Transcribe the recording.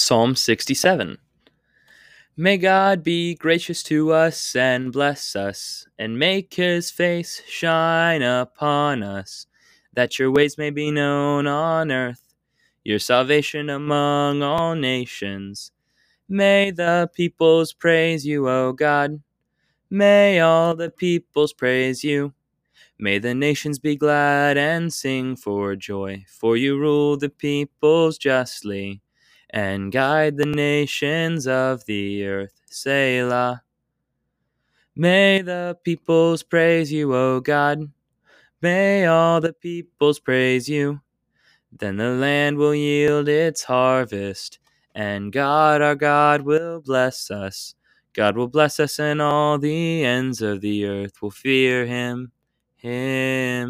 Psalm 67 May God be gracious to us and bless us, and make his face shine upon us, that your ways may be known on earth, your salvation among all nations. May the peoples praise you, O God. May all the peoples praise you. May the nations be glad and sing for joy, for you rule the peoples justly and guide the nations of the earth. Selah. May the peoples praise you, O God. May all the peoples praise you. Then the land will yield its harvest, and God our God will bless us. God will bless us, and all the ends of the earth will fear him. Him.